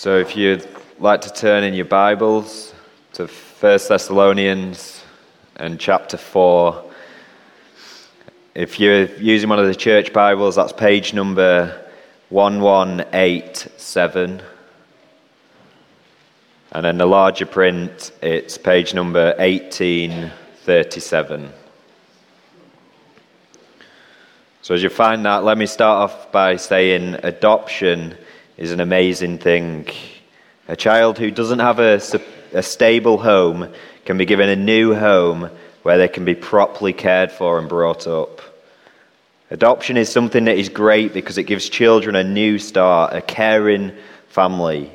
So if you'd like to turn in your Bibles to 1 Thessalonians and chapter 4. If you're using one of the church Bibles, that's page number 1187. And in the larger print, it's page number 1837. So, as you find that, let me start off by saying adoption is an amazing thing. A child who doesn't have a, a stable home can be given a new home where they can be properly cared for and brought up. Adoption is something that is great because it gives children a new start, a caring family.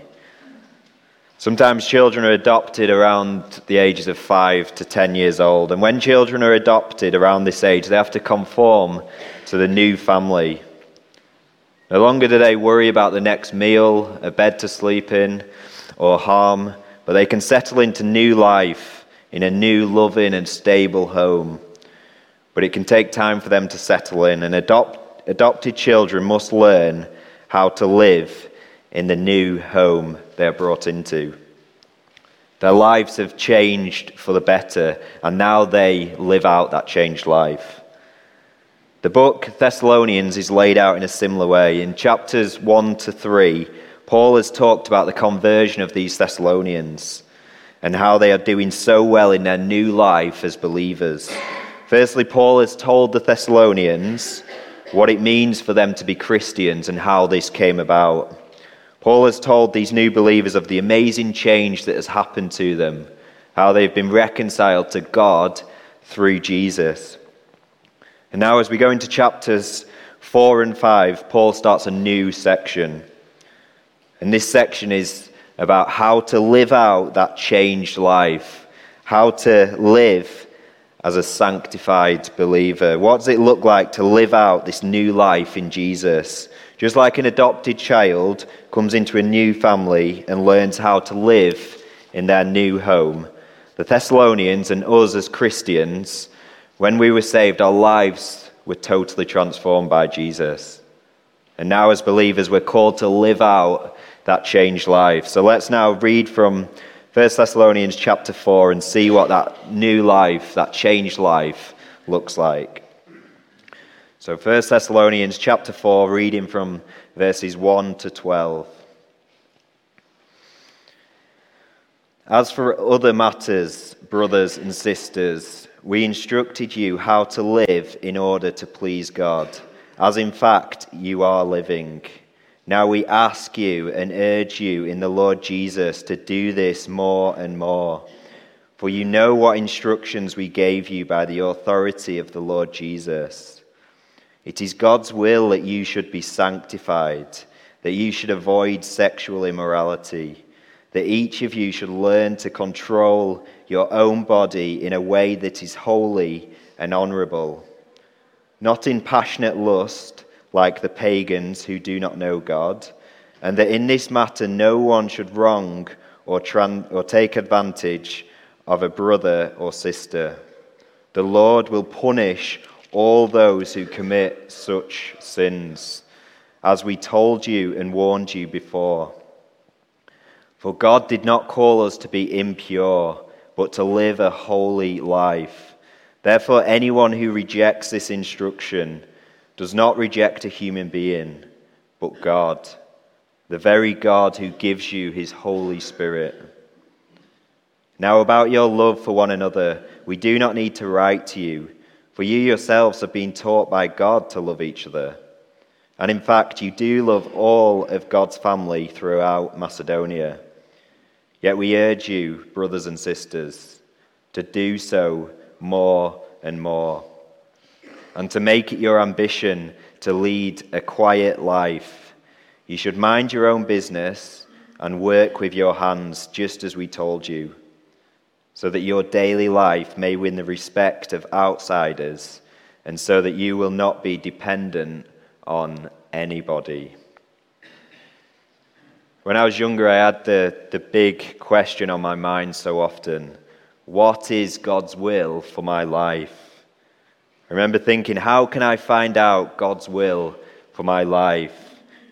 Sometimes children are adopted around the ages of five to ten years old, and when children are adopted around this age, they have to conform to the new family. No longer do they worry about the next meal, a bed to sleep in, or harm, but they can settle into new life in a new, loving, and stable home. But it can take time for them to settle in, and adopt, adopted children must learn how to live in the new home they're brought into. Their lives have changed for the better, and now they live out that changed life. The book Thessalonians is laid out in a similar way. In chapters 1 to 3, Paul has talked about the conversion of these Thessalonians and how they are doing so well in their new life as believers. Firstly, Paul has told the Thessalonians what it means for them to be Christians and how this came about. Paul has told these new believers of the amazing change that has happened to them, how they've been reconciled to God through Jesus. And now, as we go into chapters 4 and 5, Paul starts a new section. And this section is about how to live out that changed life, how to live as a sanctified believer. What does it look like to live out this new life in Jesus? Just like an adopted child comes into a new family and learns how to live in their new home, the Thessalonians and us as Christians when we were saved, our lives were totally transformed by Jesus. And now, as believers, we're called to live out that changed life. So let's now read from 1 Thessalonians chapter 4 and see what that new life, that changed life, looks like. So 1 Thessalonians chapter 4, reading from verses 1 to 12. As for other matters, brothers and sisters, we instructed you how to live in order to please God, as in fact you are living. Now we ask you and urge you in the Lord Jesus to do this more and more. For you know what instructions we gave you by the authority of the Lord Jesus. It is God's will that you should be sanctified, that you should avoid sexual immorality that each of you should learn to control your own body in a way that is holy and honorable, not in passionate lust like the pagans who do not know God, and that in this matter no one should wrong or, tran- or take advantage of a brother or sister. The Lord will punish all those who commit such sins, as we told you and warned you before. For God did not call us to be impure, but to live a holy life. Therefore, anyone who rejects this instruction does not reject a human being, but God, the very God who gives you his Holy Spirit. Now, about your love for one another, we do not need to write to you, for you yourselves have been taught by God to love each other. And in fact, you do love all of God's family throughout Macedonia. Yet we urge you, brothers and sisters, to do so more and more, and to make it your ambition to lead a quiet life. You should mind your own business and work with your hands, just as we told you, so that your daily life may win the respect of outsiders, and so that you will not be dependent on anybody. When I was younger, I had the, the big question on my mind so often what is God's will for my life? I remember thinking, how can I find out God's will for my life?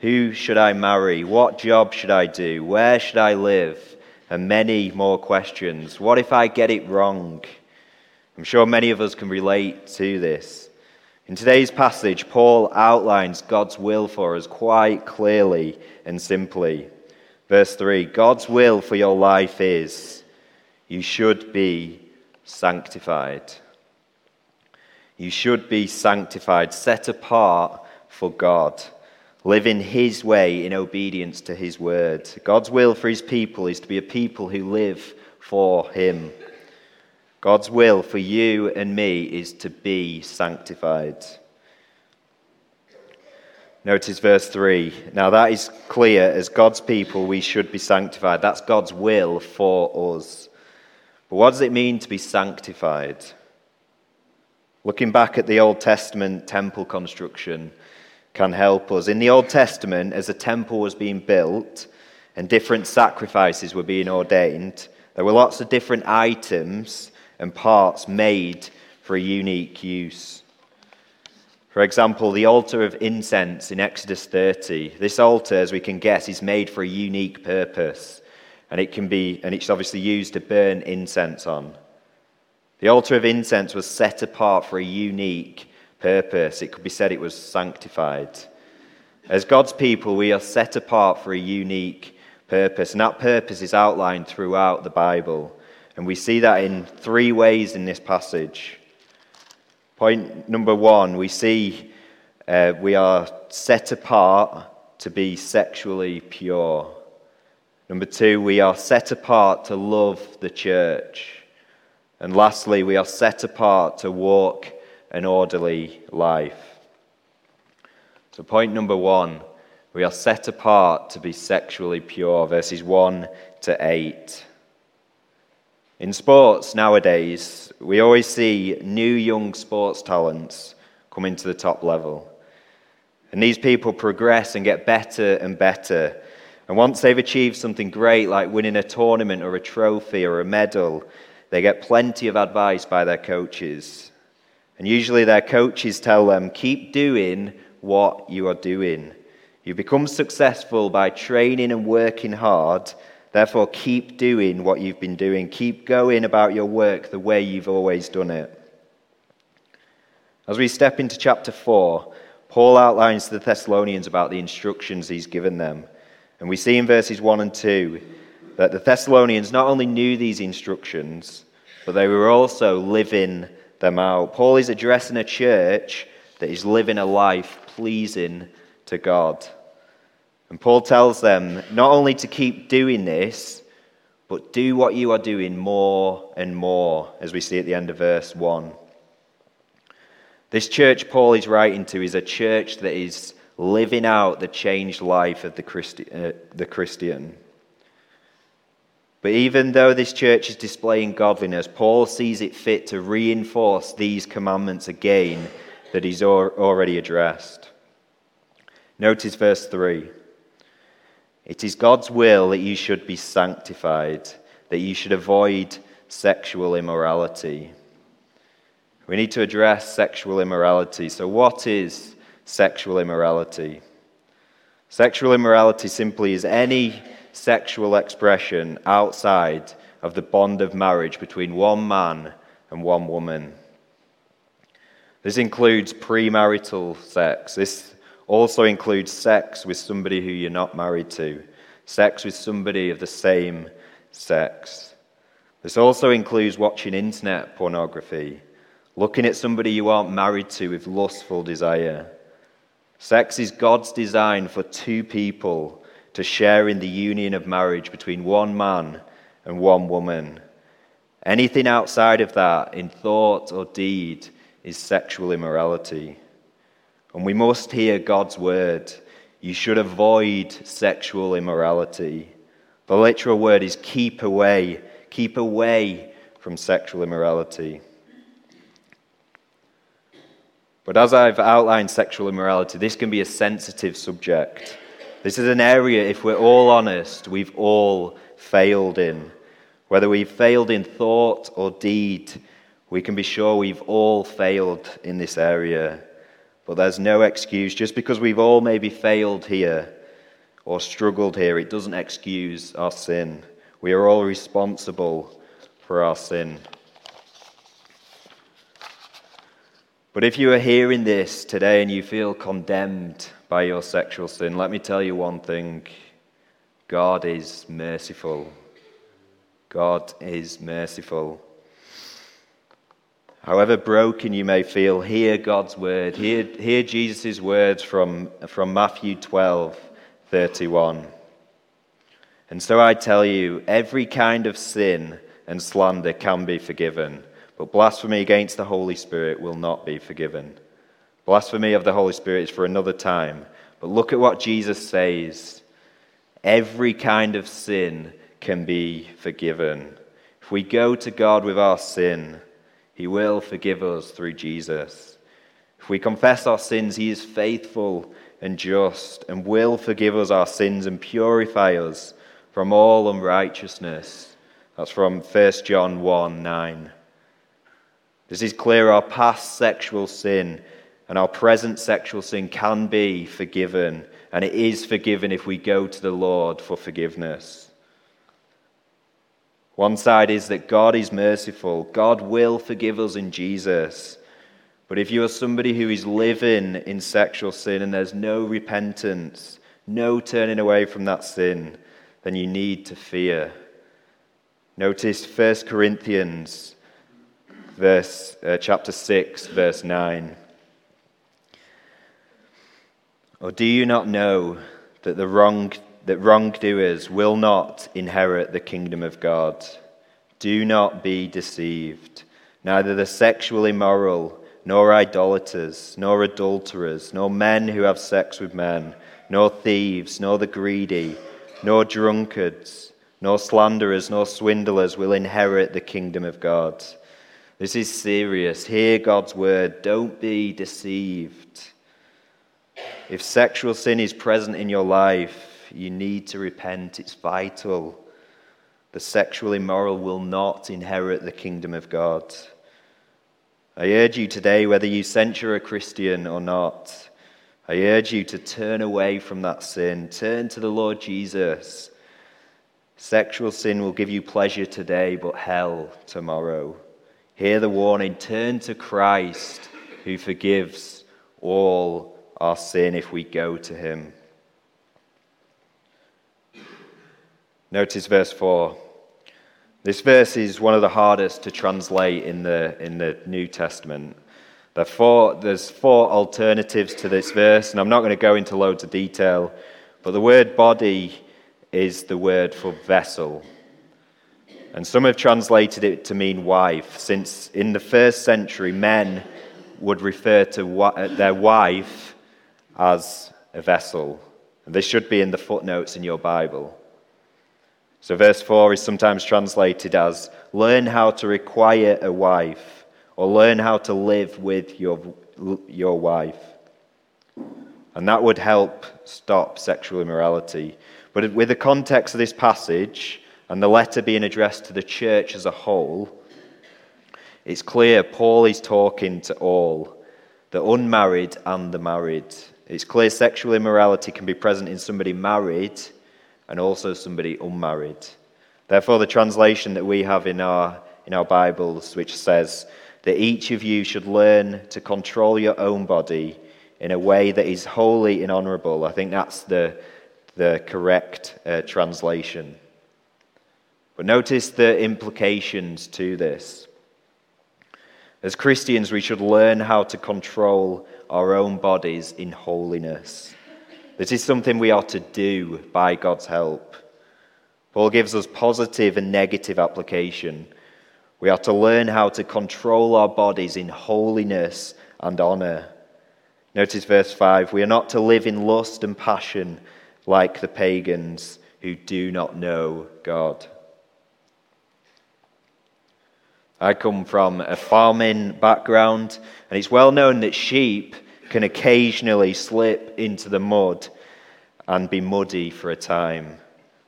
Who should I marry? What job should I do? Where should I live? And many more questions. What if I get it wrong? I'm sure many of us can relate to this. In today's passage, Paul outlines God's will for us quite clearly and simply. Verse 3 God's will for your life is you should be sanctified. You should be sanctified, set apart for God. Live in His way in obedience to His word. God's will for His people is to be a people who live for Him. God's will for you and me is to be sanctified. Notice verse 3. Now, that is clear. As God's people, we should be sanctified. That's God's will for us. But what does it mean to be sanctified? Looking back at the Old Testament temple construction can help us. In the Old Testament, as a temple was being built and different sacrifices were being ordained, there were lots of different items and parts made for a unique use. For example, the altar of incense in Exodus 30. This altar, as we can guess, is made for a unique purpose, and it can be, and it's obviously used to burn incense on. The altar of incense was set apart for a unique purpose. It could be said it was sanctified. As God's people, we are set apart for a unique purpose, and that purpose is outlined throughout the Bible. And we see that in three ways in this passage. Point number one, we see uh, we are set apart to be sexually pure. Number two, we are set apart to love the church. And lastly, we are set apart to walk an orderly life. So, point number one, we are set apart to be sexually pure, verses 1 to 8. In sports nowadays, we always see new young sports talents coming to the top level. And these people progress and get better and better. And once they've achieved something great, like winning a tournament or a trophy or a medal, they get plenty of advice by their coaches. And usually their coaches tell them, keep doing what you are doing. You become successful by training and working hard Therefore, keep doing what you've been doing. Keep going about your work the way you've always done it. As we step into chapter 4, Paul outlines to the Thessalonians about the instructions he's given them. And we see in verses 1 and 2 that the Thessalonians not only knew these instructions, but they were also living them out. Paul is addressing a church that is living a life pleasing to God. And Paul tells them not only to keep doing this, but do what you are doing more and more, as we see at the end of verse 1. This church Paul is writing to is a church that is living out the changed life of the, Christi- uh, the Christian. But even though this church is displaying godliness, Paul sees it fit to reinforce these commandments again that he's already addressed. Notice verse 3. It is God's will that you should be sanctified, that you should avoid sexual immorality. We need to address sexual immorality. So, what is sexual immorality? Sexual immorality simply is any sexual expression outside of the bond of marriage between one man and one woman. This includes premarital sex. This also includes sex with somebody who you're not married to, sex with somebody of the same sex. This also includes watching internet pornography, looking at somebody you aren't married to with lustful desire. Sex is God's design for two people to share in the union of marriage between one man and one woman. Anything outside of that, in thought or deed, is sexual immorality. And we must hear God's word. You should avoid sexual immorality. The literal word is keep away. Keep away from sexual immorality. But as I've outlined sexual immorality, this can be a sensitive subject. This is an area, if we're all honest, we've all failed in. Whether we've failed in thought or deed, we can be sure we've all failed in this area. But there's no excuse. Just because we've all maybe failed here or struggled here, it doesn't excuse our sin. We are all responsible for our sin. But if you are hearing this today and you feel condemned by your sexual sin, let me tell you one thing God is merciful. God is merciful. However broken you may feel, hear God's word. Hear, hear Jesus' words from, from Matthew 12 31. And so I tell you, every kind of sin and slander can be forgiven, but blasphemy against the Holy Spirit will not be forgiven. Blasphemy of the Holy Spirit is for another time. But look at what Jesus says every kind of sin can be forgiven. If we go to God with our sin, he will forgive us through Jesus. If we confess our sins, He is faithful and just and will forgive us our sins and purify us from all unrighteousness. That's from 1 John 1 9. This is clear our past sexual sin and our present sexual sin can be forgiven, and it is forgiven if we go to the Lord for forgiveness. One side is that God is merciful, God will forgive us in Jesus. But if you are somebody who is living in sexual sin and there's no repentance, no turning away from that sin, then you need to fear. Notice 1 Corinthians verse, uh, chapter 6, verse 9. Or do you not know that the wrong that wrongdoers will not inherit the kingdom of God. Do not be deceived. Neither the sexually immoral, nor idolaters, nor adulterers, nor men who have sex with men, nor thieves, nor the greedy, nor drunkards, nor slanderers, nor swindlers will inherit the kingdom of God. This is serious. Hear God's word. Don't be deceived. If sexual sin is present in your life, you need to repent. It's vital. The sexually immoral will not inherit the kingdom of God. I urge you today, whether you censure a Christian or not, I urge you to turn away from that sin. Turn to the Lord Jesus. Sexual sin will give you pleasure today, but hell tomorrow. Hear the warning. Turn to Christ, who forgives all our sin if we go to him. Notice verse 4. This verse is one of the hardest to translate in the, in the New Testament. There four, there's four alternatives to this verse, and I'm not going to go into loads of detail, but the word body is the word for vessel. And some have translated it to mean wife, since in the first century, men would refer to their wife as a vessel. And this should be in the footnotes in your Bible. So, verse 4 is sometimes translated as learn how to require a wife or learn how to live with your, your wife. And that would help stop sexual immorality. But with the context of this passage and the letter being addressed to the church as a whole, it's clear Paul is talking to all, the unmarried and the married. It's clear sexual immorality can be present in somebody married and also somebody unmarried. Therefore, the translation that we have in our, in our Bibles, which says that each of you should learn to control your own body in a way that is holy and honorable, I think that's the, the correct uh, translation. But notice the implications to this. As Christians, we should learn how to control our own bodies in holiness. This is something we are to do by God's help. Paul gives us positive and negative application. We are to learn how to control our bodies in holiness and honor. Notice verse 5 we are not to live in lust and passion like the pagans who do not know God. I come from a farming background, and it's well known that sheep can occasionally slip into the mud and be muddy for a time.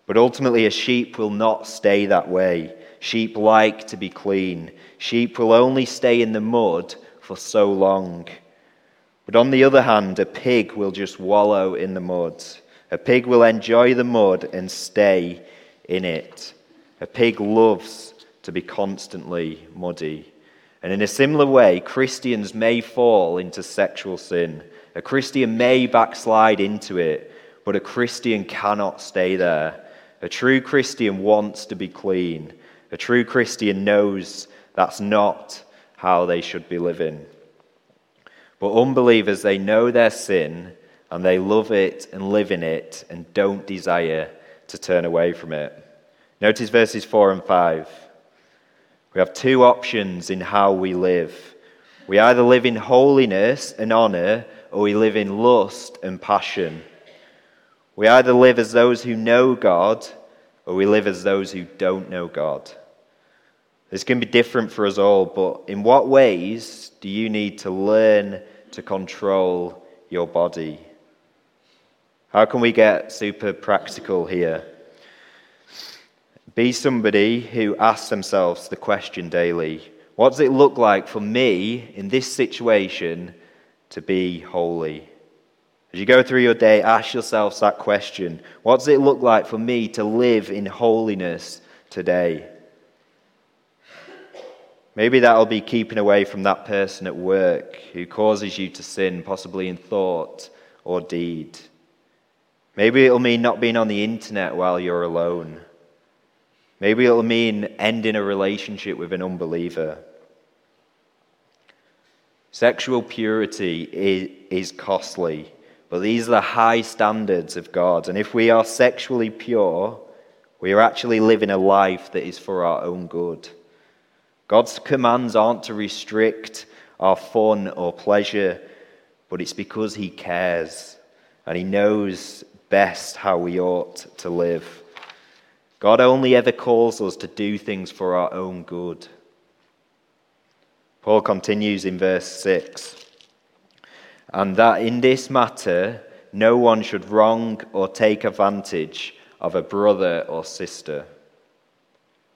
But ultimately, a sheep will not stay that way. Sheep like to be clean. Sheep will only stay in the mud for so long. But on the other hand, a pig will just wallow in the mud. A pig will enjoy the mud and stay in it. A pig loves to be constantly muddy. And in a similar way, Christians may fall into sexual sin. A Christian may backslide into it, but a Christian cannot stay there. A true Christian wants to be clean. A true Christian knows that's not how they should be living. But unbelievers, they know their sin and they love it and live in it and don't desire to turn away from it. Notice verses 4 and 5. We have two options in how we live. We either live in holiness and honor, or we live in lust and passion. We either live as those who know God, or we live as those who don't know God. This can be different for us all, but in what ways do you need to learn to control your body? How can we get super practical here? Be somebody who asks themselves the question daily what does it look like for me in this situation to be holy? As you go through your day, ask yourselves that question What does it look like for me to live in holiness today? Maybe that'll be keeping away from that person at work who causes you to sin, possibly in thought or deed. Maybe it'll mean not being on the internet while you're alone. Maybe it'll mean ending a relationship with an unbeliever. Sexual purity is, costly, but these are the high standards of God. And if we are sexually pure, we are actually living a life that is for our own good. God's commands aren't to restrict our fun or pleasure, but it's because He cares and He knows best how we ought to live. God only ever calls us to do things for our own good. Paul continues in verse 6 and that in this matter no one should wrong or take advantage of a brother or sister.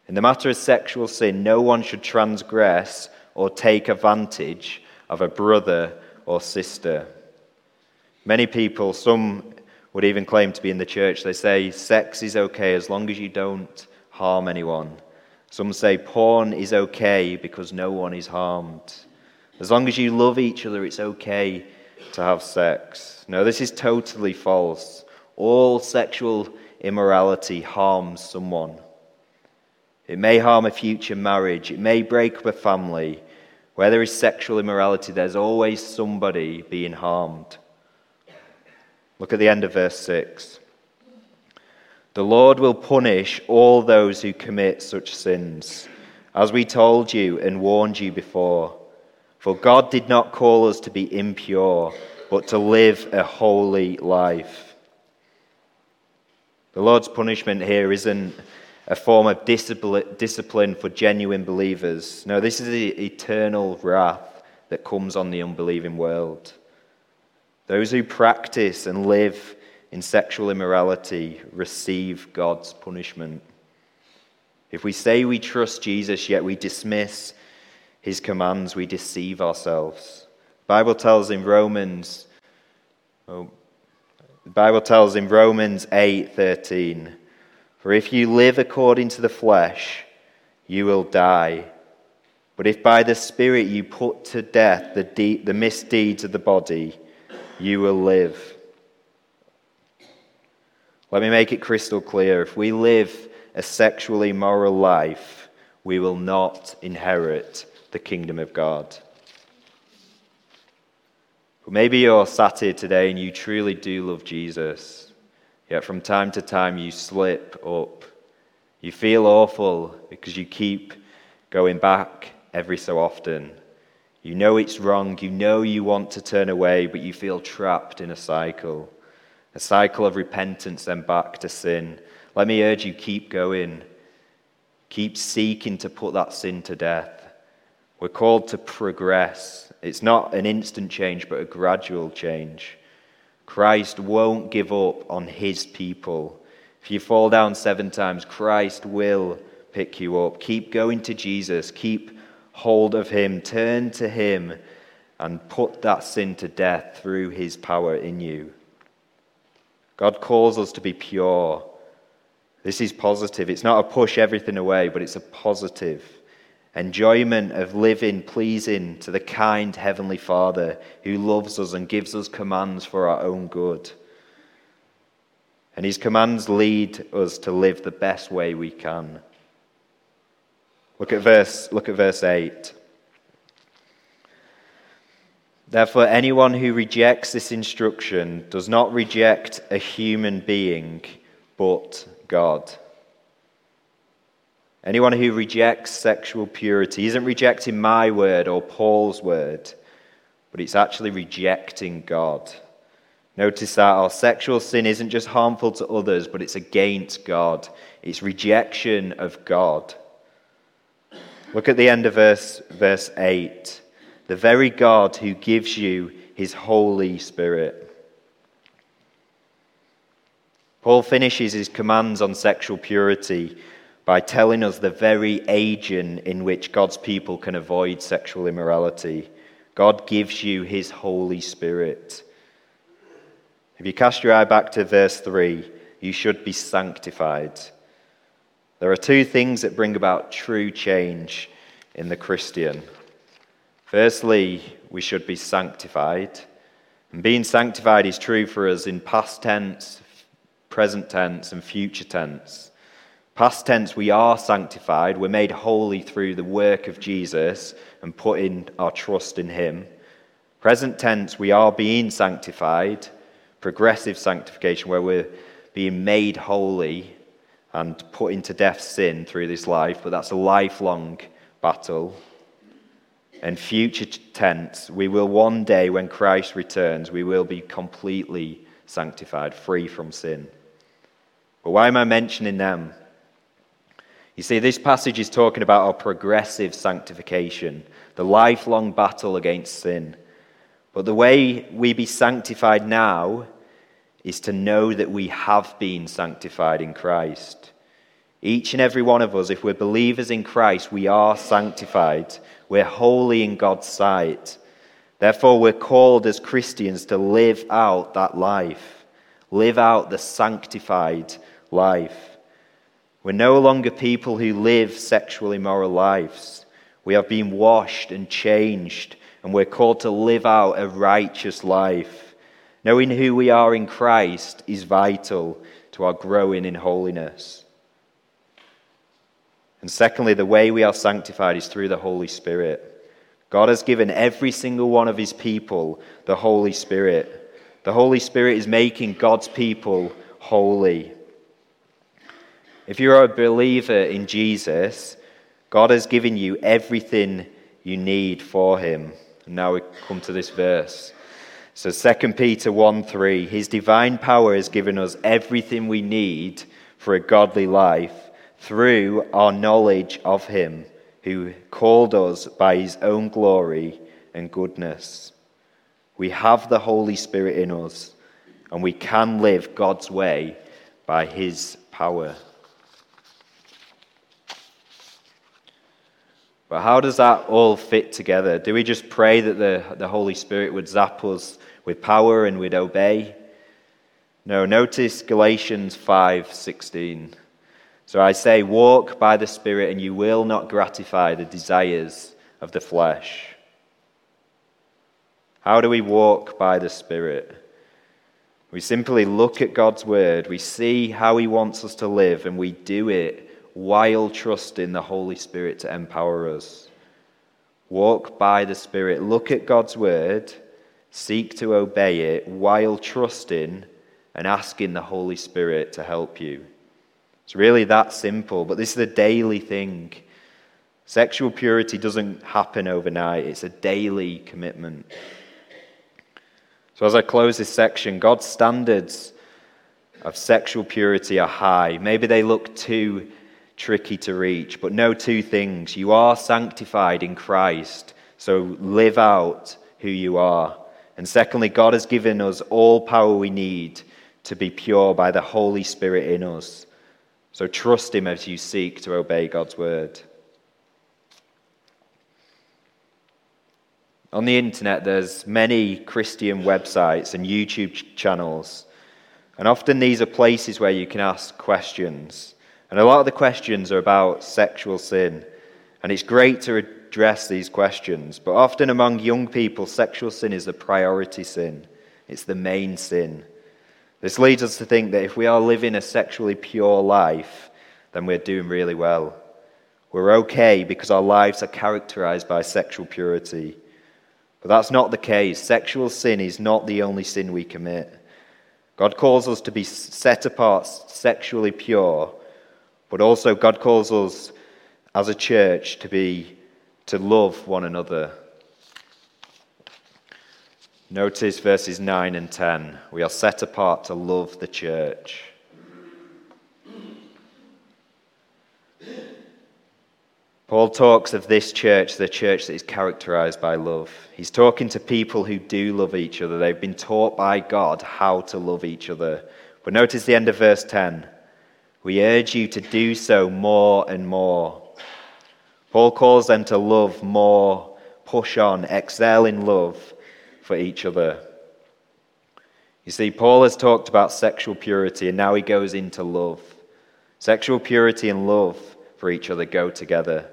In the matter of sexual sin, no one should transgress or take advantage of a brother or sister. Many people, some would even claim to be in the church, they say sex is okay as long as you don't harm anyone. Some say porn is okay because no one is harmed. As long as you love each other, it's okay to have sex. No, this is totally false. All sexual immorality harms someone. It may harm a future marriage. It may break up a family. Where there is sexual immorality, there's always somebody being harmed. Look at the end of verse 6. The Lord will punish all those who commit such sins, as we told you and warned you before. For God did not call us to be impure, but to live a holy life. The Lord's punishment here isn't a form of discipline for genuine believers. No, this is the eternal wrath that comes on the unbelieving world. Those who practice and live in sexual immorality receive God's punishment. If we say we trust Jesus, yet we dismiss his commands, we deceive ourselves. The Bible tells in Romans, oh, the Bible tells in Romans 8:13 for if you live according to the flesh, you will die. But if by the Spirit you put to death the, de- the misdeeds of the body, you will live. Let me make it crystal clear. If we live a sexually moral life, we will not inherit the kingdom of God. But maybe you're sat here today and you truly do love Jesus. Yet from time to time you slip up. You feel awful because you keep going back every so often. You know it's wrong. You know you want to turn away, but you feel trapped in a cycle. A cycle of repentance, then back to sin. Let me urge you keep going. Keep seeking to put that sin to death. We're called to progress. It's not an instant change, but a gradual change. Christ won't give up on his people. If you fall down seven times, Christ will pick you up. Keep going to Jesus. Keep hold of him. Turn to him and put that sin to death through his power in you. God calls us to be pure. This is positive. It's not a push everything away, but it's a positive enjoyment of living pleasing to the kind Heavenly Father who loves us and gives us commands for our own good. And his commands lead us to live the best way we can. Look at verse, look at verse 8. Therefore, anyone who rejects this instruction does not reject a human being, but God. Anyone who rejects sexual purity isn't rejecting my word or Paul's word, but it's actually rejecting God. Notice that our sexual sin isn't just harmful to others, but it's against God. It's rejection of God. Look at the end of verse, verse 8 the very God who gives you his Holy Spirit. Paul finishes his commands on sexual purity by telling us the very agent in which God's people can avoid sexual immorality. God gives you his Holy Spirit. If you cast your eye back to verse 3, you should be sanctified. There are two things that bring about true change in the Christian. Firstly, we should be sanctified. And being sanctified is true for us in past tense, present tense, and future tense. Past tense, we are sanctified. We're made holy through the work of Jesus and putting our trust in Him. Present tense, we are being sanctified. Progressive sanctification, where we're being made holy and put into death sin through this life, but that's a lifelong battle and future tense, we will one day, when Christ returns, we will be completely sanctified, free from sin. But why am I mentioning them? You see, this passage is talking about our progressive sanctification, the lifelong battle against sin. But the way we be sanctified now is to know that we have been sanctified in Christ. Each and every one of us, if we're believers in Christ, we are sanctified. We're holy in God's sight. Therefore, we're called as Christians to live out that life, live out the sanctified life. We're no longer people who live sexually immoral lives. We have been washed and changed, and we're called to live out a righteous life. Knowing who we are in Christ is vital to our growing in holiness. And secondly, the way we are sanctified is through the Holy Spirit. God has given every single one of his people the Holy Spirit. The Holy Spirit is making God's people holy. If you're a believer in Jesus, God has given you everything you need for him. And now we come to this verse. So 2 Peter 1 3, his divine power has given us everything we need for a godly life through our knowledge of him who called us by his own glory and goodness. We have the Holy Spirit in us, and we can live God's way by his power. But how does that all fit together? Do we just pray that the, the Holy Spirit would zap us with power and we'd obey? No, notice Galatians 5:16. So I say, walk by the Spirit, and you will not gratify the desires of the flesh. How do we walk by the Spirit? We simply look at God's Word, we see how He wants us to live, and we do it while trusting the Holy Spirit to empower us. Walk by the Spirit, look at God's Word, seek to obey it while trusting and asking the Holy Spirit to help you. It's really that simple, but this is a daily thing. Sexual purity doesn't happen overnight, it's a daily commitment. So, as I close this section, God's standards of sexual purity are high. Maybe they look too tricky to reach, but know two things. You are sanctified in Christ, so live out who you are. And secondly, God has given us all power we need to be pure by the Holy Spirit in us. So trust Him as you seek to obey God's word. On the internet, there's many Christian websites and YouTube channels. And often these are places where you can ask questions. And a lot of the questions are about sexual sin. And it's great to address these questions. But often among young people, sexual sin is a priority sin, it's the main sin. This leads us to think that if we are living a sexually pure life, then we're doing really well. We're okay because our lives are characterized by sexual purity. But that's not the case. Sexual sin is not the only sin we commit. God calls us to be set apart, sexually pure, but also God calls us as a church to be to love one another. Notice verses 9 and 10. We are set apart to love the church. Paul talks of this church, the church that is characterized by love. He's talking to people who do love each other. They've been taught by God how to love each other. But notice the end of verse 10. We urge you to do so more and more. Paul calls them to love more, push on, excel in love for each other. You see, Paul has talked about sexual purity and now he goes into love. Sexual purity and love for each other go together.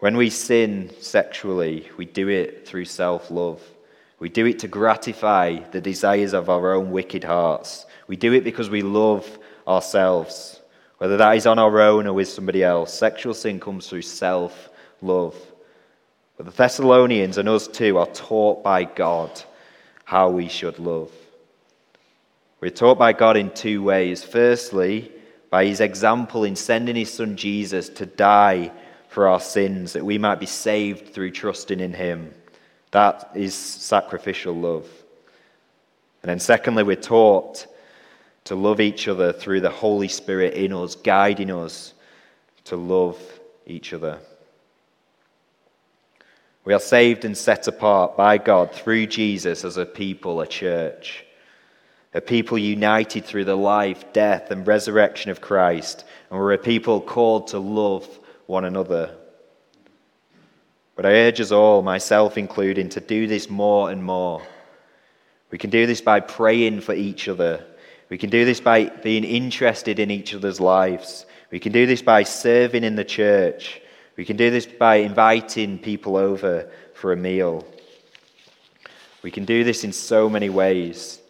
When we sin sexually, we do it through self love. We do it to gratify the desires of our own wicked hearts. We do it because we love ourselves, whether that is on our own or with somebody else. Sexual sin comes through self love. But the Thessalonians and us too are taught by God how we should love. We're taught by God in two ways. Firstly, by his example in sending his son Jesus to die for our sins, that we might be saved through trusting in Him. That is sacrificial love. And then, secondly, we're taught to love each other through the Holy Spirit in us, guiding us to love each other. We are saved and set apart by God through Jesus as a people, a church, a people united through the life, death, and resurrection of Christ. And we're a people called to love one another. But I urge us all, myself including, to do this more and more. We can do this by praying for each other. We can do this by being interested in each other's lives. We can do this by serving in the church. We can do this by inviting people over for a meal. We can do this in so many ways,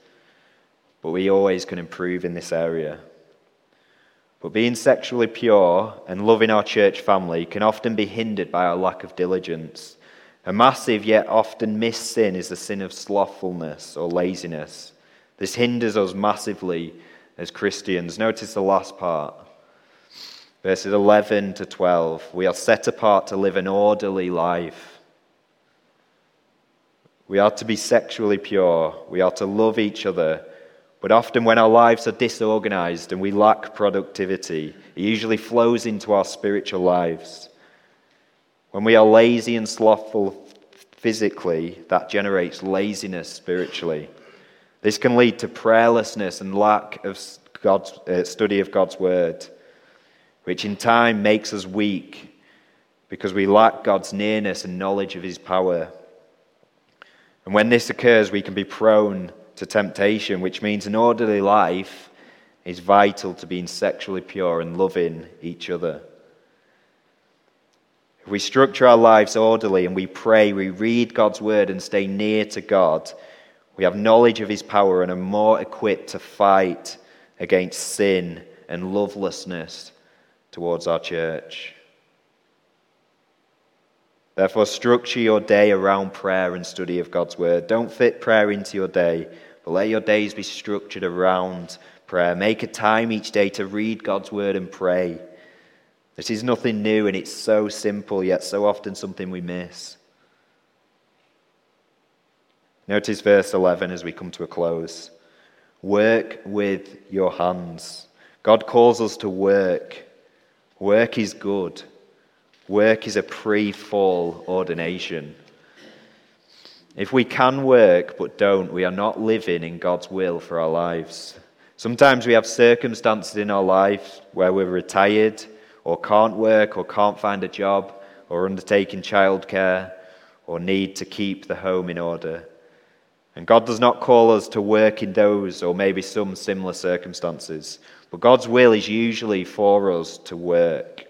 but we always can improve in this area. But being sexually pure and loving our church family can often be hindered by our lack of diligence. A massive yet often missed sin is the sin of slothfulness or laziness. This hinders us massively as Christians. Notice the last part. Verses 11 to 12. We are set apart to live an orderly life. We are to be sexually pure. We are to love each other but often, when our lives are disorganized and we lack productivity, it usually flows into our spiritual lives. When we are lazy and slothful physically, that generates laziness spiritually. This can lead to prayerlessness and lack of God's, uh, study of God's word, which in time makes us weak because we lack God's nearness and knowledge of his power. And when this occurs, we can be prone to temptation, which means an orderly life is vital to being sexually pure and loving each other. If we structure our lives orderly and we pray, we read God's word and stay near to God, we have knowledge of his power and are more equipped to fight against sin and lovelessness towards our church. Therefore, structure your day around prayer and study of God's word. Don't fit prayer into your day, but let your days be structured around prayer. Make a time each day to read God's word and pray. This is nothing new and it's so simple, yet so often something we miss. Notice verse 11 as we come to a close. Work with your hands. God calls us to work. Work is good. Work is a pre fall ordination. If we can work but don't, we are not living in God's will for our lives. Sometimes we have circumstances in our life where we're retired or can't work or can't find a job or undertaking childcare or need to keep the home in order. And God does not call us to work in those or maybe some similar circumstances, but God's will is usually for us to work.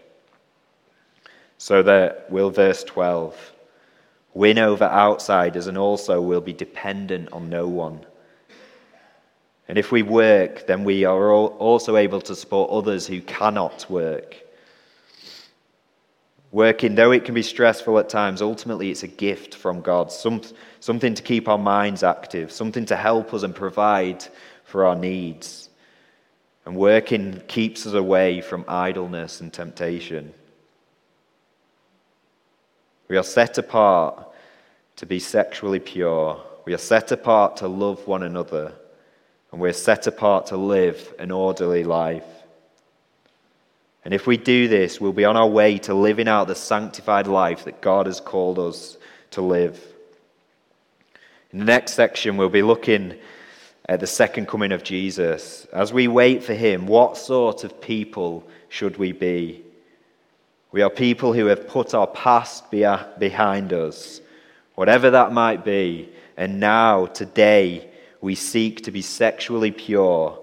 So that will verse 12 win over outsiders and also will be dependent on no one. And if we work, then we are also able to support others who cannot work. Working, though it can be stressful at times, ultimately it's a gift from God, some, something to keep our minds active, something to help us and provide for our needs. And working keeps us away from idleness and temptation. We are set apart to be sexually pure. We are set apart to love one another and we're set apart to live an orderly life. And if we do this, we'll be on our way to living out the sanctified life that God has called us to live. In the next section, we'll be looking at the second coming of Jesus. As we wait for him, what sort of people should we be? We are people who have put our past behind us, whatever that might be, and now, today, we seek to be sexually pure.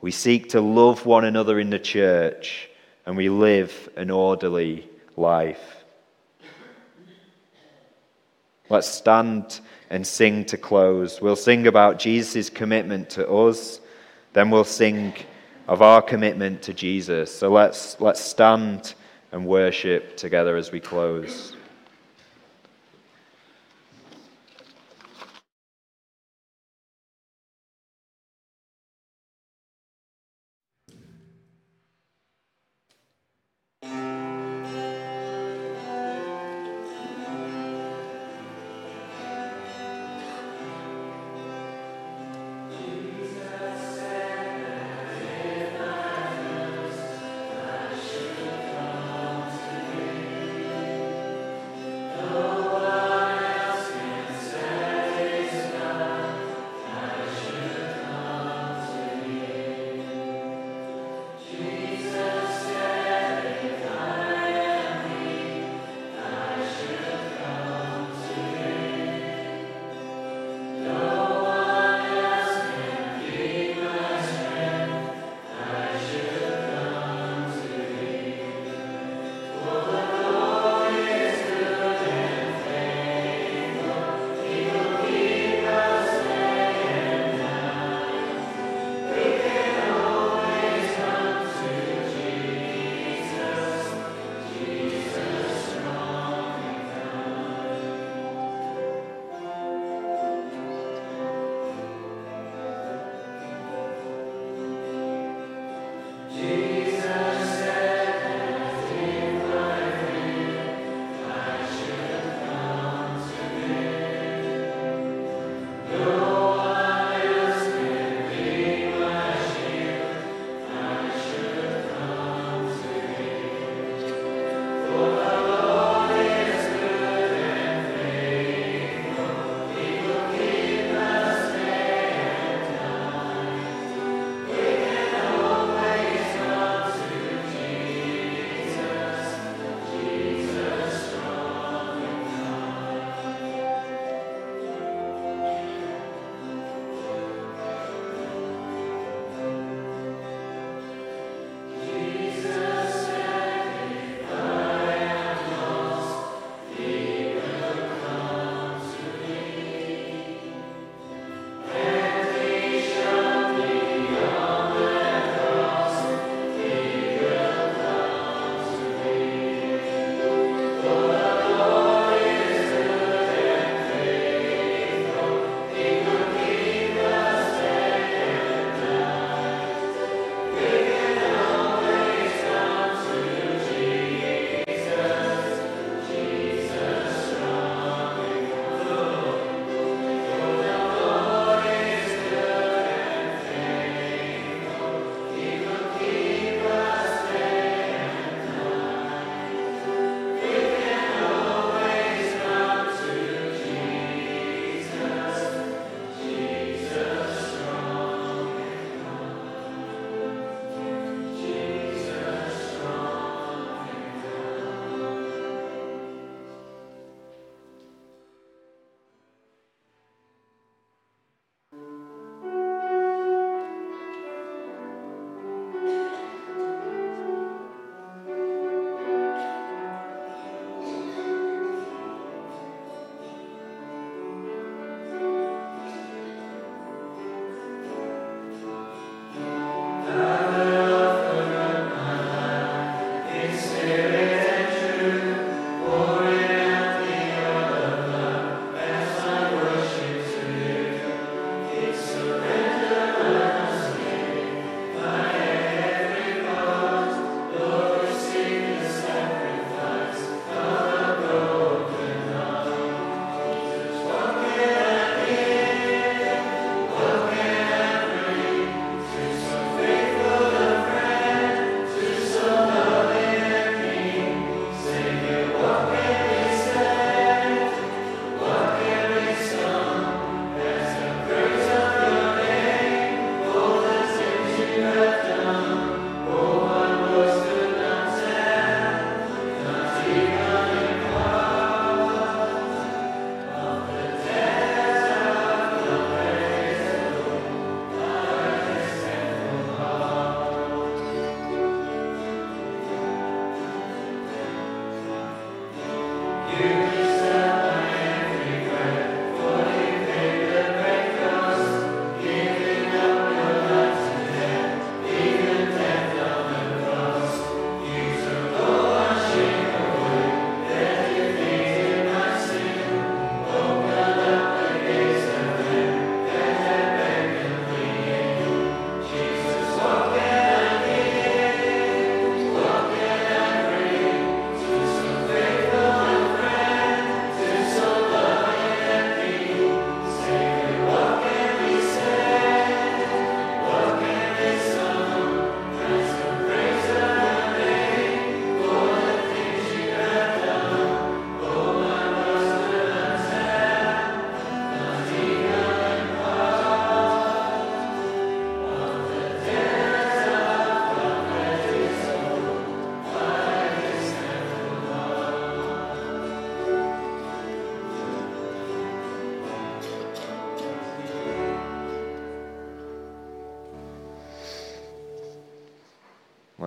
We seek to love one another in the church. And we live an orderly life. Let's stand and sing to close. We'll sing about Jesus' commitment to us, then we'll sing of our commitment to Jesus. So let's, let's stand and worship together as we close.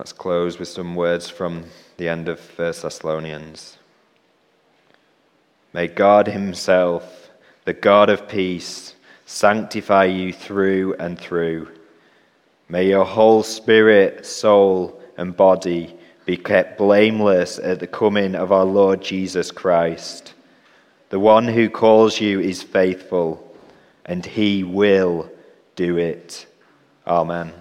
Let's close with some words from the end of 1 Thessalonians. May God Himself, the God of peace, sanctify you through and through. May your whole spirit, soul, and body be kept blameless at the coming of our Lord Jesus Christ. The one who calls you is faithful, and he will do it. Amen.